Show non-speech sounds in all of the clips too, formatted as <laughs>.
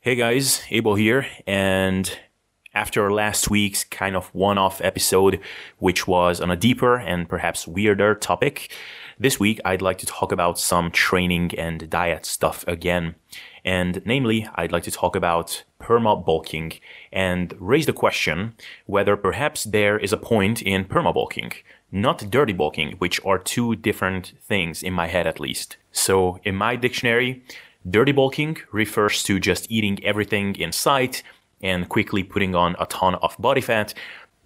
Hey guys, Abel here, and after last week's kind of one off episode, which was on a deeper and perhaps weirder topic, this week I'd like to talk about some training and diet stuff again. And namely, I'd like to talk about perma bulking and raise the question whether perhaps there is a point in perma bulking, not dirty bulking, which are two different things in my head at least. So in my dictionary, dirty bulking refers to just eating everything in sight and quickly putting on a ton of body fat,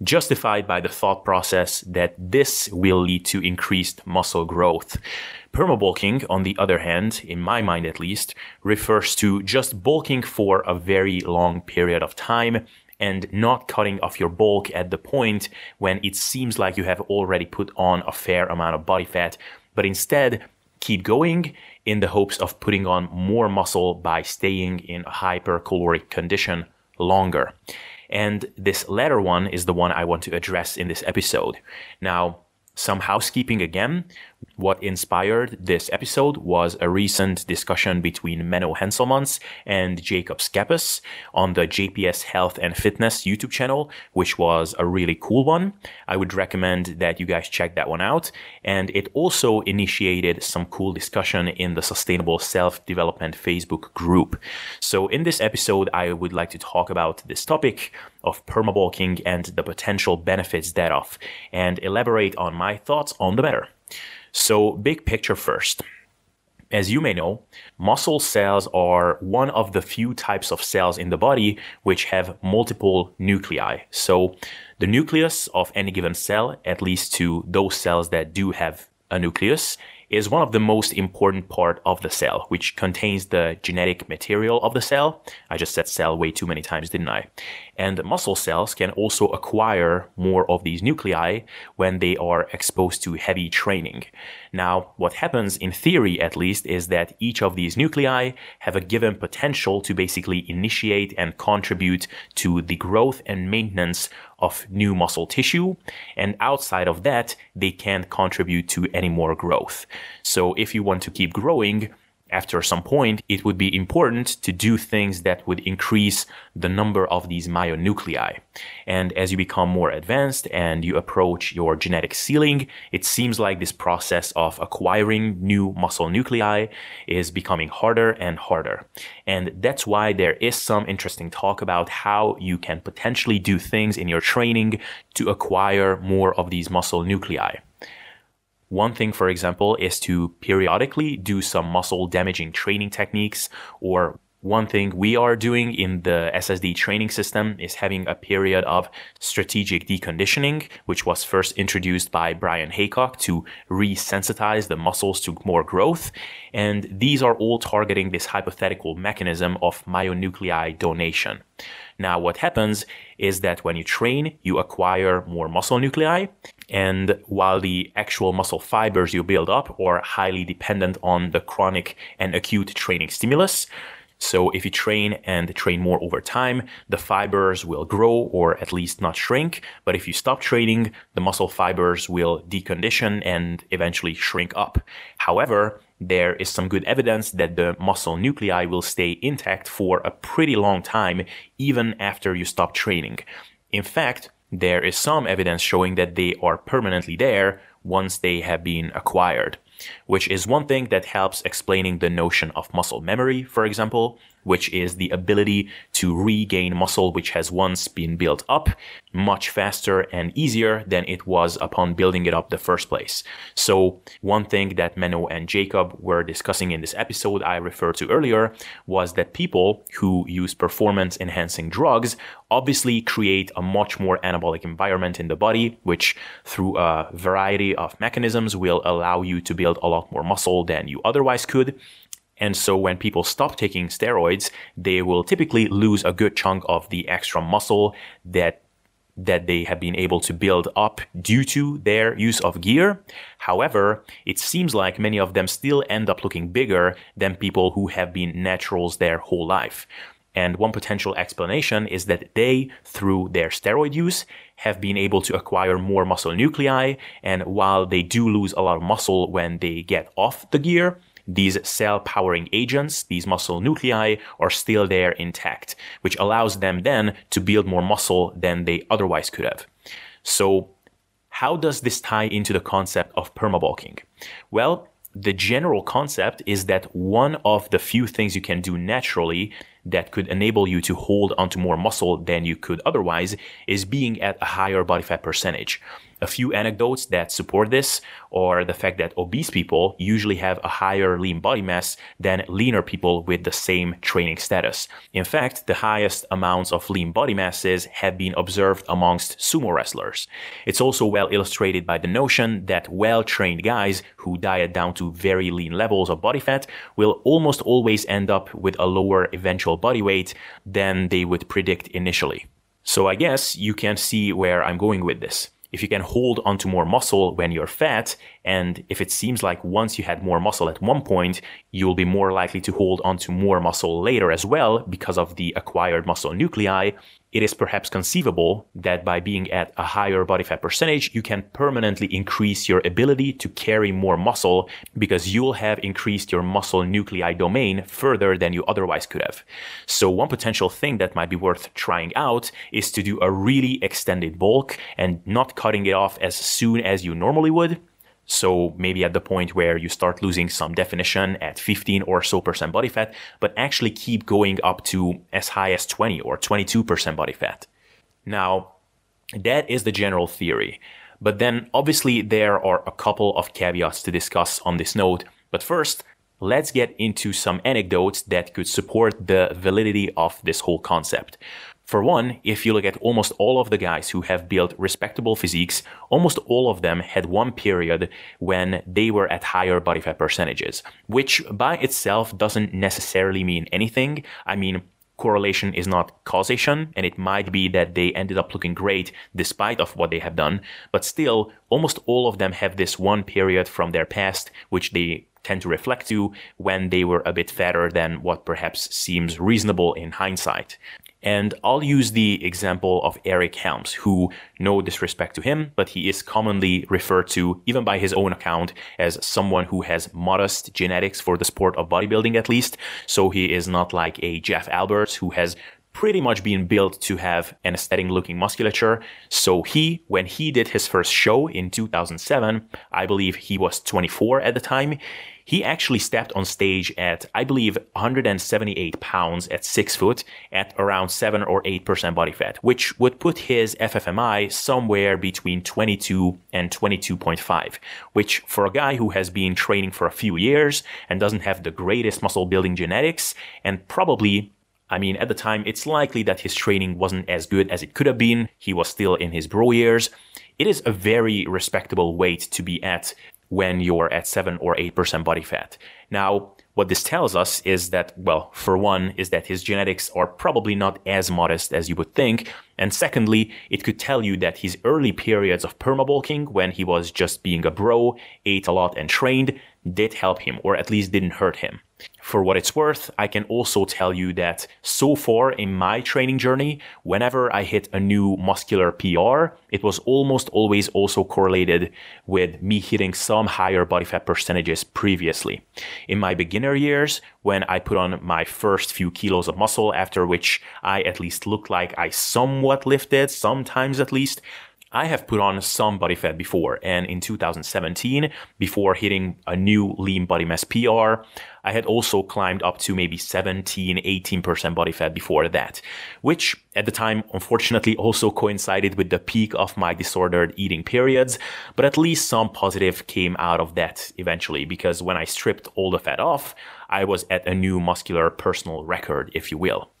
justified by the thought process that this will lead to increased muscle growth. Permabulking, on the other hand, in my mind at least, refers to just bulking for a very long period of time and not cutting off your bulk at the point when it seems like you have already put on a fair amount of body fat, but instead keep going in the hopes of putting on more muscle by staying in hypercaloric condition longer. And this latter one is the one I want to address in this episode. Now, some housekeeping again. What inspired this episode was a recent discussion between Menno Henselmans and Jacob Schepis on the JPS Health and Fitness YouTube channel, which was a really cool one. I would recommend that you guys check that one out. And it also initiated some cool discussion in the Sustainable Self Development Facebook group. So in this episode, I would like to talk about this topic of permabulking and the potential benefits thereof and elaborate on my thoughts on the matter. So, big picture first. As you may know, muscle cells are one of the few types of cells in the body which have multiple nuclei. So, the nucleus of any given cell, at least to those cells that do have a nucleus, is one of the most important part of the cell, which contains the genetic material of the cell. I just said cell way too many times, didn't I? And muscle cells can also acquire more of these nuclei when they are exposed to heavy training. Now, what happens in theory at least is that each of these nuclei have a given potential to basically initiate and contribute to the growth and maintenance of new muscle tissue. And outside of that, they can't contribute to any more growth. So if you want to keep growing, after some point, it would be important to do things that would increase the number of these myonuclei. And as you become more advanced and you approach your genetic ceiling, it seems like this process of acquiring new muscle nuclei is becoming harder and harder. And that's why there is some interesting talk about how you can potentially do things in your training to acquire more of these muscle nuclei. One thing, for example, is to periodically do some muscle damaging training techniques or one thing we are doing in the SSD training system is having a period of strategic deconditioning, which was first introduced by Bryan Haycock to resensitize the muscles to more growth. And these are all targeting this hypothetical mechanism of myonuclei donation. Now, what happens is that when you train, you acquire more muscle nuclei. And while the actual muscle fibers you build up are highly dependent on the chronic and acute training stimulus, so if you train and train more over time, the fibers will grow or at least not shrink. But if you stop training, the muscle fibers will decondition and eventually shrink up. However, there is some good evidence that the muscle nuclei will stay intact for a pretty long time, even after you stop training. In fact, there is some evidence showing that they are permanently there once they have been acquired which is one thing that helps explaining the notion of muscle memory, for example, which is the ability to regain muscle which has once been built up much faster and easier than it was upon building it up the first place. So one thing that Menno and Jacob were discussing in this episode I referred to earlier was that people who use performance enhancing drugs obviously create a much more anabolic environment in the body, which through a variety of mechanisms will allow you to build a lot more muscle than you otherwise could. And so when people stop taking steroids, they will typically lose a good chunk of the extra muscle that that they have been able to build up due to their use of gear. However, it seems like many of them still end up looking bigger than people who have been naturals their whole life. And one potential explanation is that they, through their steroid use, have been able to acquire more muscle nuclei. And while they do lose a lot of muscle when they get off the gear, these cell powering agents, these muscle nuclei, are still there intact, which allows them then to build more muscle than they otherwise could have. So, how does this tie into the concept of permabulking? Well, the general concept is that one of the few things you can do naturally that could enable you to hold onto more muscle than you could otherwise is being at a higher body fat percentage. A few anecdotes that support this are the fact that obese people usually have a higher lean body mass than leaner people with the same training status. In fact, the highest amounts of lean body masses have been observed amongst sumo wrestlers. It's also well illustrated by the notion that well trained guys who diet down to very lean levels of body fat will almost always end up with a lower eventual body weight than they would predict initially. So I guess you can see where I'm going with this if you can hold onto more muscle when you're fat, and if it seems like once you had more muscle at one point, you'll be more likely to hold onto more muscle later as well because of the acquired muscle nuclei, it is perhaps conceivable that by being at a higher body fat percentage, you can permanently increase your ability to carry more muscle because you'll have increased your muscle nuclei domain further than you otherwise could have. So one potential thing that might be worth trying out is to do a really extended bulk and not cutting it off as soon as you normally would so maybe at the point where you start losing some definition at 15 or so percent body fat, but actually keep going up to as high as 20 or 22% body fat. Now, that is the general theory. But then obviously there are a couple of caveats to discuss on this note. But first, let's get into some anecdotes that could support the validity of this whole concept. For one, if you look at almost all of the guys who have built respectable physiques, almost all of them had one period when they were at higher body fat percentages, which by itself doesn't necessarily mean anything. I mean, correlation is not causation and it might be that they ended up looking great despite of what they have done but still almost all of them have this one period from their past which they tend to reflect to when they were a bit fatter than what perhaps seems reasonable in hindsight. And I'll use the example of Eric Helms, who, no disrespect to him, but he is commonly referred to, even by his own account, as someone who has modest genetics for the sport of bodybuilding at least. So he is not like a Jeff Alberts who has pretty much been built to have an aesthetic looking musculature. So he, when he did his first show in 2007, I believe he was 24 at the time, he actually stepped on stage at, I believe, 178 pounds at six foot at around seven or 8% body fat, which would put his FFMI somewhere between 22 and 22.5, which for a guy who has been training for a few years and doesn't have the greatest muscle building genetics and probably I mean, at the time, it's likely that his training wasn't as good as it could have been. He was still in his bro years. It is a very respectable weight to be at when you're at 7 or 8% body fat. Now, what this tells us is that, well, for one, is that his genetics are probably not as modest as you would think. And secondly, it could tell you that his early periods of permabulking, when he was just being a bro, ate a lot and trained, did help him, or at least didn't hurt him. For what it's worth, I can also tell you that so far in my training journey, whenever I hit a new muscular PR, it was almost always also correlated with me hitting some higher body fat percentages previously. In my beginner years, when I put on my first few kilos of muscle, after which I at least looked like I somewhat lifted, sometimes at least, I have put on some body fat before, and in 2017, before hitting a new lean body mass PR, I had also climbed up to maybe 17, 18% body fat before that, which at the time, unfortunately, also coincided with the peak of my disordered eating periods, but at least some positive came out of that eventually, because when I stripped all the fat off, I was at a new muscular personal record, if you will.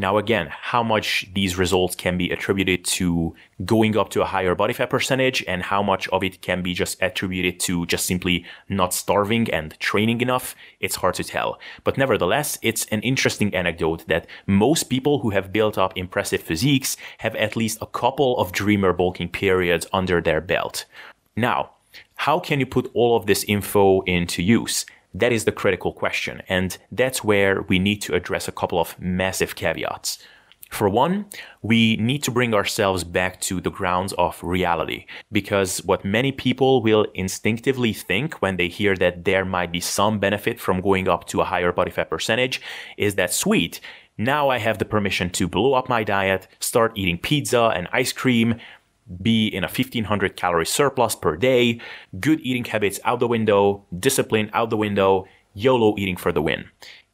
Now, again, how much these results can be attributed to going up to a higher body fat percentage and how much of it can be just attributed to just simply not starving and training enough, it's hard to tell. But nevertheless, it's an interesting anecdote that most people who have built up impressive physiques have at least a couple of dreamer bulking periods under their belt. Now, how can you put all of this info into use? That is the critical question. And that's where we need to address a couple of massive caveats. For one, we need to bring ourselves back to the grounds of reality because what many people will instinctively think when they hear that there might be some benefit from going up to a higher body fat percentage is that sweet. Now I have the permission to blow up my diet, start eating pizza and ice cream, be in a 1500 calorie surplus per day, good eating habits out the window, discipline out the window, YOLO eating for the win.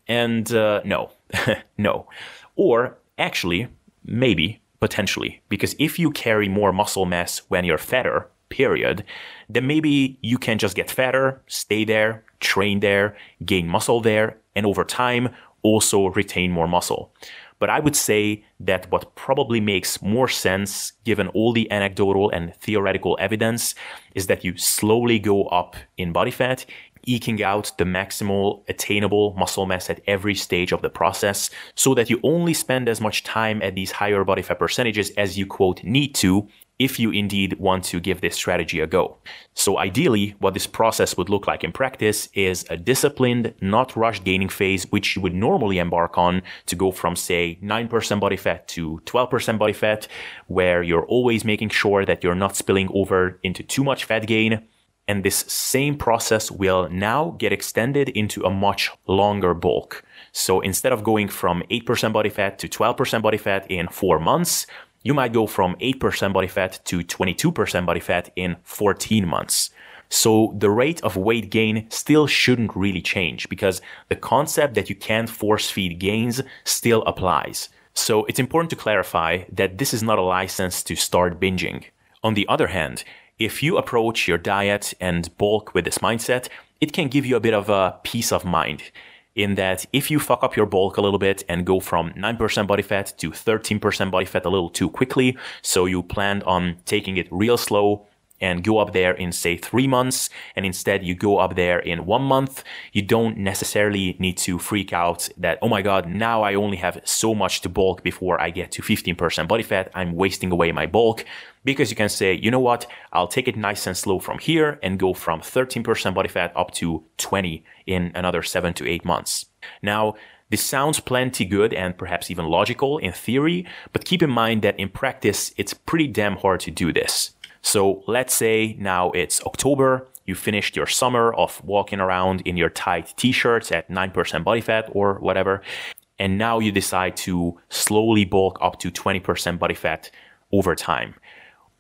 And uh, no, <laughs> no. Or actually, maybe, potentially, because if you carry more muscle mass when you're fatter, period, then maybe you can just get fatter, stay there, train there, gain muscle there, and over time also retain more muscle. But I would say that what probably makes more sense, given all the anecdotal and theoretical evidence, is that you slowly go up in body fat, eking out the maximal attainable muscle mass at every stage of the process so that you only spend as much time at these higher body fat percentages as you quote need to if you indeed want to give this strategy a go. So ideally, what this process would look like in practice is a disciplined, not rushed gaining phase, which you would normally embark on to go from say 9% body fat to 12% body fat, where you're always making sure that you're not spilling over into too much fat gain and this same process will now get extended into a much longer bulk. So instead of going from 8% body fat to 12% body fat in four months, you might go from 8% body fat to 22% body fat in 14 months. So the rate of weight gain still shouldn't really change because the concept that you can't force feed gains still applies. So it's important to clarify that this is not a license to start binging. On the other hand, if you approach your diet and bulk with this mindset, it can give you a bit of a peace of mind in that if you fuck up your bulk a little bit and go from 9% body fat to 13% body fat a little too quickly, so you planned on taking it real slow, and go up there in say three months and instead you go up there in one month, you don't necessarily need to freak out that, oh my God, now I only have so much to bulk before I get to 15% body fat. I'm wasting away my bulk because you can say, you know what, I'll take it nice and slow from here and go from 13% body fat up to 20 in another seven to eight months. Now, this sounds plenty good and perhaps even logical in theory, but keep in mind that in practice, it's pretty damn hard to do this. So let's say now it's October, you finished your summer of walking around in your tight t-shirts at 9% body fat or whatever, and now you decide to slowly bulk up to 20% body fat over time.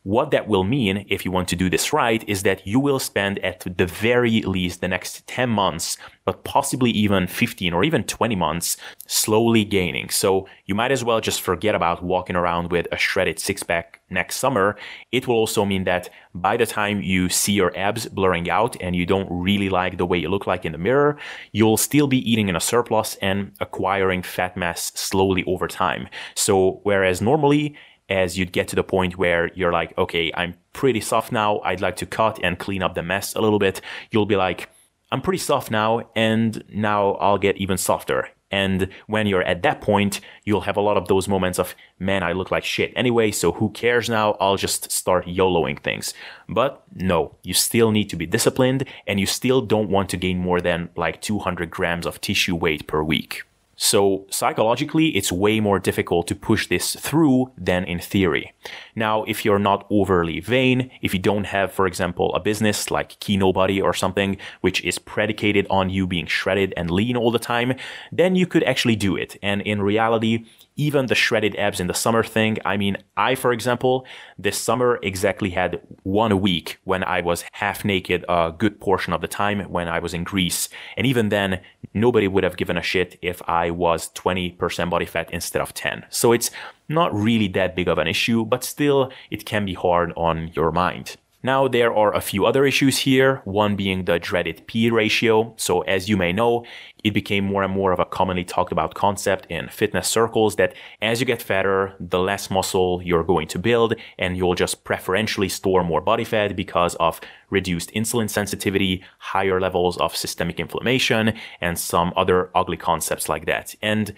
What that will mean, if you want to do this right, is that you will spend at the very least the next 10 months, but possibly even 15 or even 20 months, slowly gaining. So you might as well just forget about walking around with a shredded six pack next summer. It will also mean that by the time you see your abs blurring out and you don't really like the way you look like in the mirror, you'll still be eating in a surplus and acquiring fat mass slowly over time. So whereas normally as you'd get to the point where you're like, okay, I'm pretty soft now. I'd like to cut and clean up the mess a little bit. You'll be like, I'm pretty soft now, and now I'll get even softer. And when you're at that point, you'll have a lot of those moments of, man, I look like shit anyway, so who cares now? I'll just start YOLOing things. But no, you still need to be disciplined, and you still don't want to gain more than like 200 grams of tissue weight per week. So psychologically, it's way more difficult to push this through than in theory. Now, if you're not overly vain, if you don't have, for example, a business like Kinobody or something, which is predicated on you being shredded and lean all the time, then you could actually do it. And in reality, even the shredded abs in the summer thing. I mean, I, for example, this summer exactly had one week when I was half naked a good portion of the time when I was in Greece. And even then, nobody would have given a shit if I was 20% body fat instead of 10. So it's not really that big of an issue, but still, it can be hard on your mind. Now, there are a few other issues here, one being the dreaded P ratio. So, as you may know, it became more and more of a commonly talked about concept in fitness circles that as you get fatter, the less muscle you're going to build, and you'll just preferentially store more body fat because of reduced insulin sensitivity, higher levels of systemic inflammation, and some other ugly concepts like that. And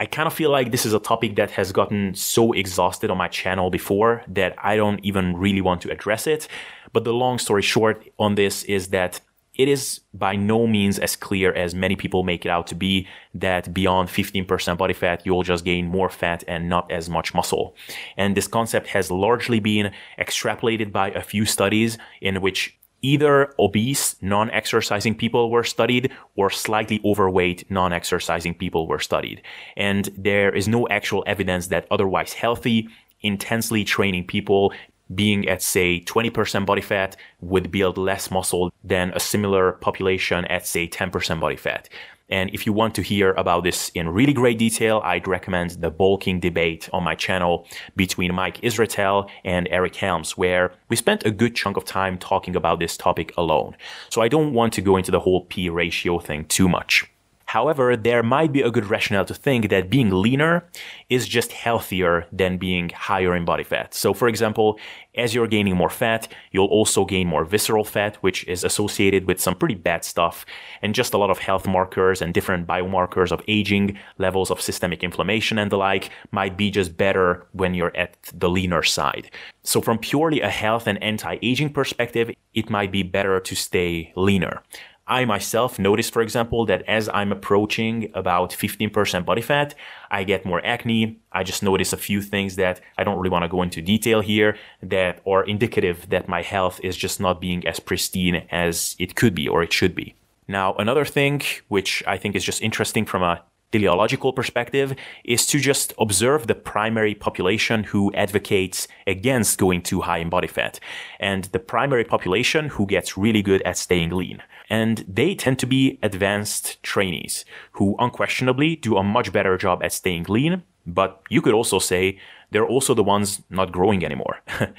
I kind of feel like this is a topic that has gotten so exhausted on my channel before that I don't even really want to address it. But the long story short on this is that it is by no means as clear as many people make it out to be that beyond 15% body fat, you'll just gain more fat and not as much muscle. And this concept has largely been extrapolated by a few studies in which either obese, non-exercising people were studied or slightly overweight, non-exercising people were studied. And there is no actual evidence that otherwise healthy, intensely training people being at say 20% body fat would build less muscle than a similar population at say 10% body fat. And if you want to hear about this in really great detail, I'd recommend the bulking debate on my channel between Mike Israetel and Eric Helms, where we spent a good chunk of time talking about this topic alone. So I don't want to go into the whole P ratio thing too much. However, there might be a good rationale to think that being leaner is just healthier than being higher in body fat. So, for example, as you're gaining more fat, you'll also gain more visceral fat, which is associated with some pretty bad stuff and just a lot of health markers and different biomarkers of aging, levels of systemic inflammation and the like might be just better when you're at the leaner side. So, from purely a health and anti aging perspective, it might be better to stay leaner. I myself notice, for example, that as I'm approaching about 15% body fat, I get more acne. I just notice a few things that I don't really want to go into detail here that are indicative that my health is just not being as pristine as it could be or it should be. Now, another thing which I think is just interesting from a teleological perspective is to just observe the primary population who advocates against going too high in body fat and the primary population who gets really good at staying lean. And they tend to be advanced trainees who unquestionably do a much better job at staying lean. But you could also say they're also the ones not growing anymore. <laughs>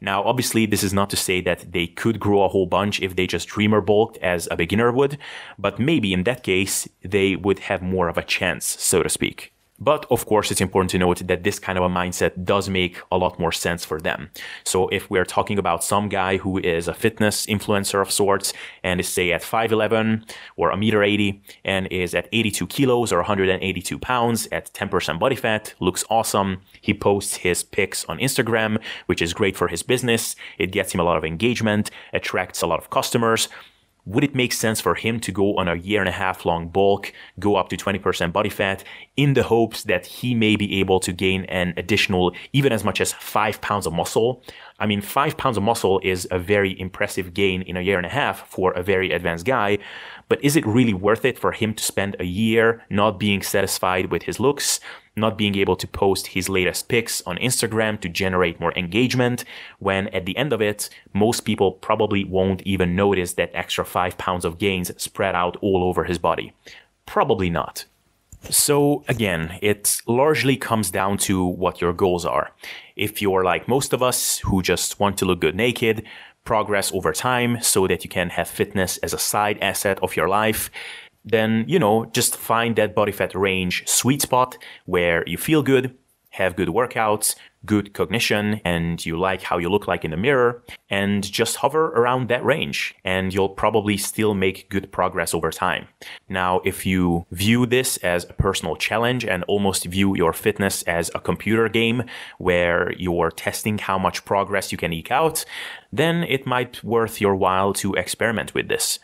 now, obviously, this is not to say that they could grow a whole bunch if they just dreamer bulked as a beginner would, but maybe in that case, they would have more of a chance, so to speak. But of course, it's important to note that this kind of a mindset does make a lot more sense for them. So if we're talking about some guy who is a fitness influencer of sorts and is say at 5'11 or a meter 80 and is at 82 kilos or 182 pounds at 10% body fat, looks awesome. He posts his pics on Instagram, which is great for his business. It gets him a lot of engagement, attracts a lot of customers would it make sense for him to go on a year and a half long bulk, go up to 20% body fat in the hopes that he may be able to gain an additional, even as much as five pounds of muscle? I mean, five pounds of muscle is a very impressive gain in a year and a half for a very advanced guy. But is it really worth it for him to spend a year not being satisfied with his looks, not being able to post his latest pics on Instagram to generate more engagement, when at the end of it, most people probably won't even notice that extra five pounds of gains spread out all over his body? Probably not. So again, it largely comes down to what your goals are. If you're like most of us who just want to look good naked, progress over time so that you can have fitness as a side asset of your life, then, you know, just find that body fat range sweet spot where you feel good, have good workouts, good cognition, and you like how you look like in the mirror, and just hover around that range, and you'll probably still make good progress over time. Now, if you view this as a personal challenge and almost view your fitness as a computer game where you're testing how much progress you can eke out, then it might worth your while to experiment with this.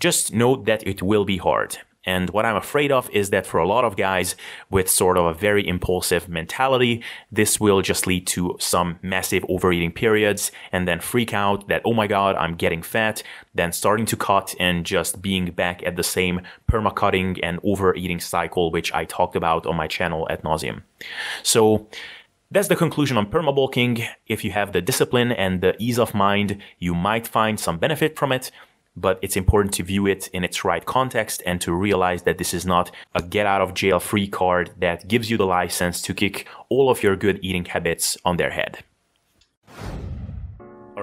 Just note that it will be hard and what I'm afraid of is that for a lot of guys with sort of a very impulsive mentality, this will just lead to some massive overeating periods and then freak out that, oh my God, I'm getting fat, then starting to cut and just being back at the same perma-cutting and overeating cycle, which I talked about on my channel at nauseum. So, that's the conclusion on permabulking. If you have the discipline and the ease of mind, you might find some benefit from it but it's important to view it in its right context and to realize that this is not a get out of jail free card that gives you the license to kick all of your good eating habits on their head.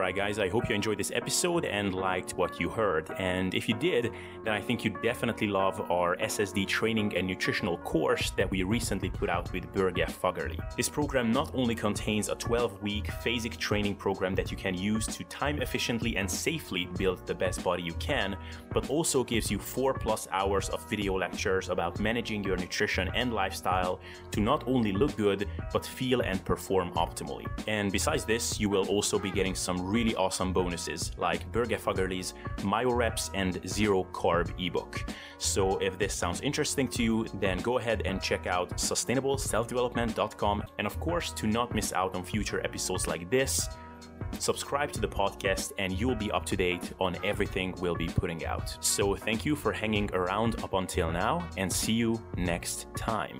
Alright, guys, I hope you enjoyed this episode and liked what you heard. And if you did, then I think you definitely love our SSD training and nutritional course that we recently put out with Børge Fagerli. This program not only contains a 12 week phasic training program that you can use to time efficiently and safely build the best body you can, but also gives you 4 plus hours of video lectures about managing your nutrition and lifestyle to not only look good, but feel and perform optimally. And besides this, you will also be getting some really awesome bonuses like Børge Fagerli's MyoReps and Zero Carb ebook. So if this sounds interesting to you, then go ahead and check out sustainableselfdevelopment.com. And of course, to not miss out on future episodes like this, subscribe to the podcast and you'll be up to date on everything we'll be putting out. So thank you for hanging around up until now and see you next time.